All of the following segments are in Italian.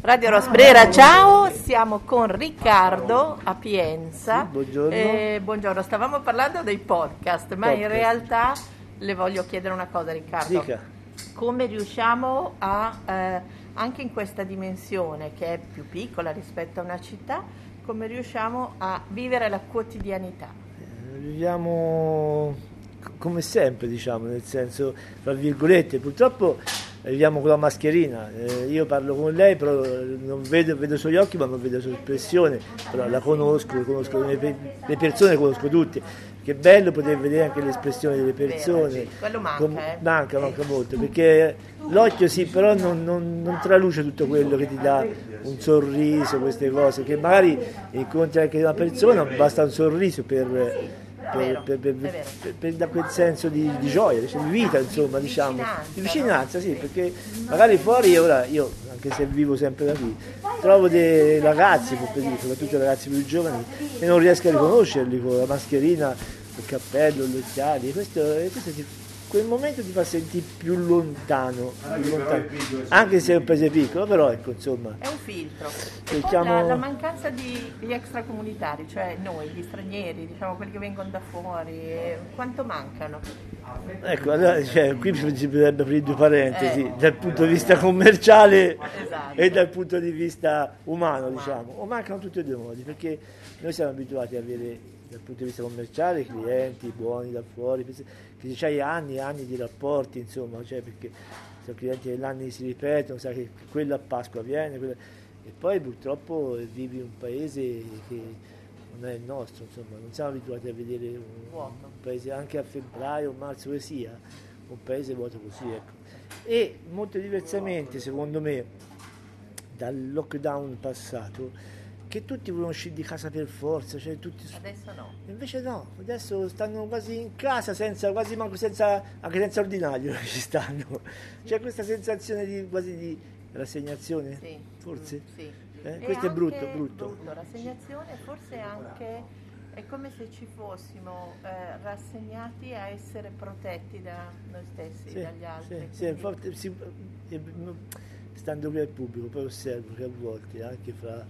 Radio Rosbrera, ciao, siamo con Riccardo a Pienza. Sì, buongiorno. Eh, buongiorno, stavamo parlando dei podcast, ma in Podcast. realtà le voglio chiedere una cosa Riccardo. Dica. Come riusciamo a, eh, anche in questa dimensione che è più piccola rispetto a una città, come riusciamo a vivere la quotidianità? Eh, Viviamo come sempre, diciamo, nel senso, tra virgolette, purtroppo viviamo con la mascherina. Eh, io parlo con lei, però eh, non vedo, vedo i suoi occhi, ma non vedo la sua espressione, però la conosco, conosco le, pe- le persone, conosco tutte. Che bello poter vedere anche l'espressione delle persone. sì, quello manca, Com- eh. manca, manca molto, perché l'occhio sì, però non, non- non traluce tutto quello che ti dà un sorriso, queste cose, che magari incontri anche una persona, basta un sorriso per, per, per, per, per- dare quel senso di, di gioia, di vita, insomma, diciamo, di vicinanza, sì, perché magari fuori ora io, anche se vivo sempre da qui, trovo dei ragazzi, dire, soprattutto ragazzi più giovani, e non riesco a riconoscerli con la mascherina, il cappello, gli occhiali, questo, questo ti- quel momento ti fa sentire più lontano, più lontano, anche se è un paese piccolo, però ecco, insomma, È un filtro. Cerchiamo- poi la, la mancanza di, di extracomunitari, cioè noi, gli stranieri, diciamo quelli che vengono da fuori, eh, quanto mancano? ecco, allora, cioè, qui si potrebbe aprire due parentesi, Eh. dal punto di vista commerciale Esatto. e dal punto di vista umano, diciamo, o mancano tutti e due i modi, perché noi siamo abituati a avere dal punto di vista commerciale clienti buoni da fuori, che c'hai anni e anni di rapporti, insomma, cioè perché sono clienti dell'anni si ripetono, sai che quello a Pasqua viene, quello- e poi purtroppo vivi in un paese che non è il nostro, insomma, non siamo abituati a vedere un, un paese anche a febbraio, marzo che sia, un paese vuoto così, ecco. E molto diversamente, secondo me, dal lockdown passato, che tutti vogliono uscire di casa per forza, cioè tutti Adesso no. Invece no, adesso stanno quasi in casa, senza, quasi manco senza, anche senza ordinario ci stanno. C'è questa sensazione di, quasi di rassegnazione, Sì. forse. Mm, sì. Eh, questo è brutto, anche brutto. Rassegnazione, forse anche è come se ci fossimo eh, rassegnati a essere protetti da noi stessi, Sì, dagli altri. sì, sì, infatti, sì, eh, stando qui al pubblico, poi osservo che a volte anche fra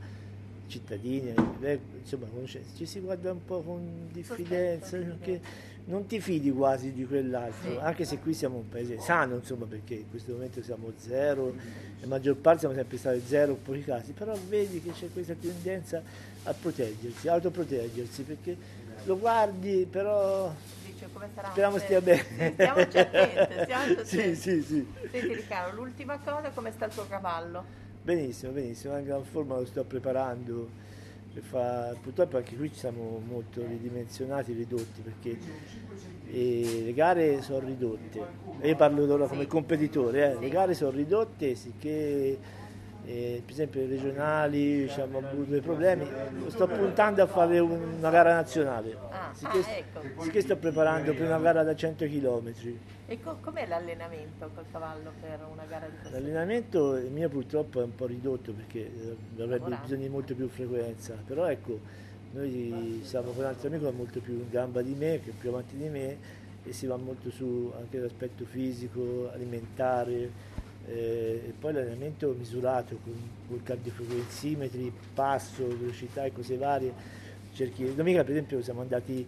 cittadini, eh, insomma, ci si guarda un po' con diffidenza, perché non ti fidi quasi di quell'altro, Sì. anche se qui siamo un paese sano, insomma, perché in questo momento siamo zero, la maggior parte siamo sempre stati zero in pochi casi, però vedi che c'è questa tendenza a proteggersi, a autoproteggersi, perché lo guardi, però sarà. speriamo stia bene. Sì, stiamoci attenti, stiamoci sì, attenti. sì, sì. Senti Riccardo, l'ultima cosa, come sta il tuo cavallo? Benissimo, benissimo, anche la forma lo sto preparando per fa- purtroppo anche qui ci siamo molto ridimensionati, ridotti perché eh, le gare sono ridotte. E io parlo ora come competitore, eh, le gare sono ridotte, sicché eh, per esempio regionali diciamo, avuto dei problemi. Sto puntando a fare un- una gara nazionale. Ah, Sicché, ah, ecco. sicché sto preparando per una gara da 100 km. E co- com'è l'allenamento col cavallo per una gara di questo? L'allenamento il mio purtroppo è un po' ridotto perché eh, avrebbe bisogno di molto più frequenza, però ecco, noi siamo con un altro amico che è molto più in gamba di me, che è più avanti di me e si va molto su anche l'aspetto fisico, alimentare eh, e poi l'allenamento misurato con, con cardiofrequenzimetri, passo, velocità e cose varie. Cerchi, domenica per esempio siamo andati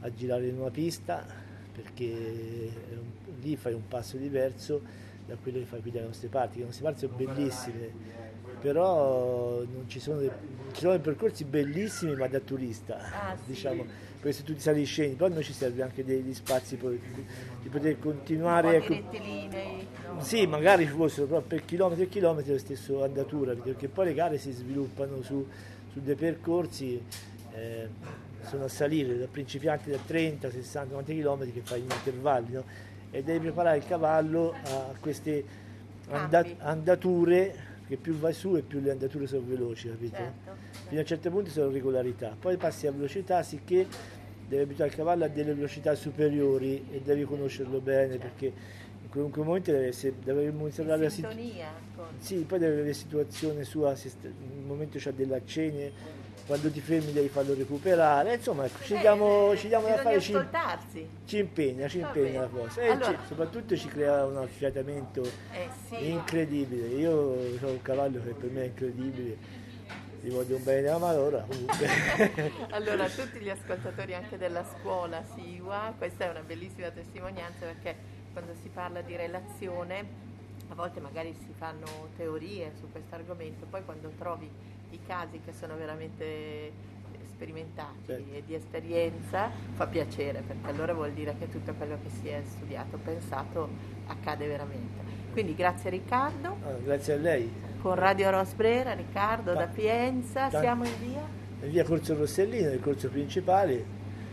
a girare in una pista perché un- lì fai un passo diverso da quello che fai qui dalle nostre parti, le nostre parti sono bellissime, però non ci sono, dei, ci sono dei percorsi bellissimi ma da turista, Ah, sì. diciamo, questo tutti sali e scendi, poi a noi ci serve anche degli spazi di, poter Un continuare. po' di ecco, rettilinei? Sì, magari ci fossero però per chilometri e chilometri lo stesso andatura, perché poi le gare si sviluppano su, su dei percorsi, eh, sono a salire da principianti da 30, 60, 90 km che fai in intervalli, no? e devi preparare il cavallo a queste anda- Campi. andature, che più vai su e più le andature sono veloci, capito? Certo. Fino a un certo punto sono regolarità, poi passi a velocità, sicché devi abituare il cavallo a delle velocità superiori e devi conoscerlo bene perché in comunque momento deve, essere, deve mostrare la sintonia con... sì, poi deve avere situazione sua, se nel momento c'ha delle accene, quando ti fermi devi farlo recuperare, insomma ecco, ci diamo, eh, ci diamo da fare, ci, ci, impegna, ci impegna la cosa. E allora, ci, soprattutto ci crea un affiatamento eh, sì. incredibile, io ho un cavallo che per me è incredibile ti voglio un bene ma allora comunque. allora, tutti gli ascoltatori anche della scuola Siwa, questa è una bellissima testimonianza perché quando si parla di relazione a volte magari si fanno teorie su questo argomento, poi quando trovi i casi che sono veramente sperimentati certo. e di esperienza fa piacere perché allora vuol dire che tutto quello che si è studiato, pensato accade veramente. Quindi grazie Riccardo. Ah, grazie a lei con Radio Rosbrera, Riccardo da Pienza, siamo in via? In via Corso Rossellino, il corso principale.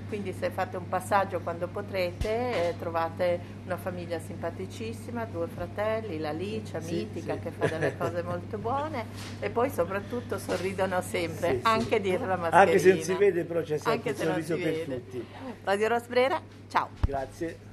Quindi se fate un passaggio quando potrete eh, trovate una famiglia simpaticissima, due fratelli, la Licia, sì, mitica, sì. che fa delle cose molto buone e poi soprattutto sorridono sempre, sì, anche dietro la mascherina. Anche se non si vede però c'è sempre anche un sorriso per tutti. Radio Rosbrera, ciao. Grazie.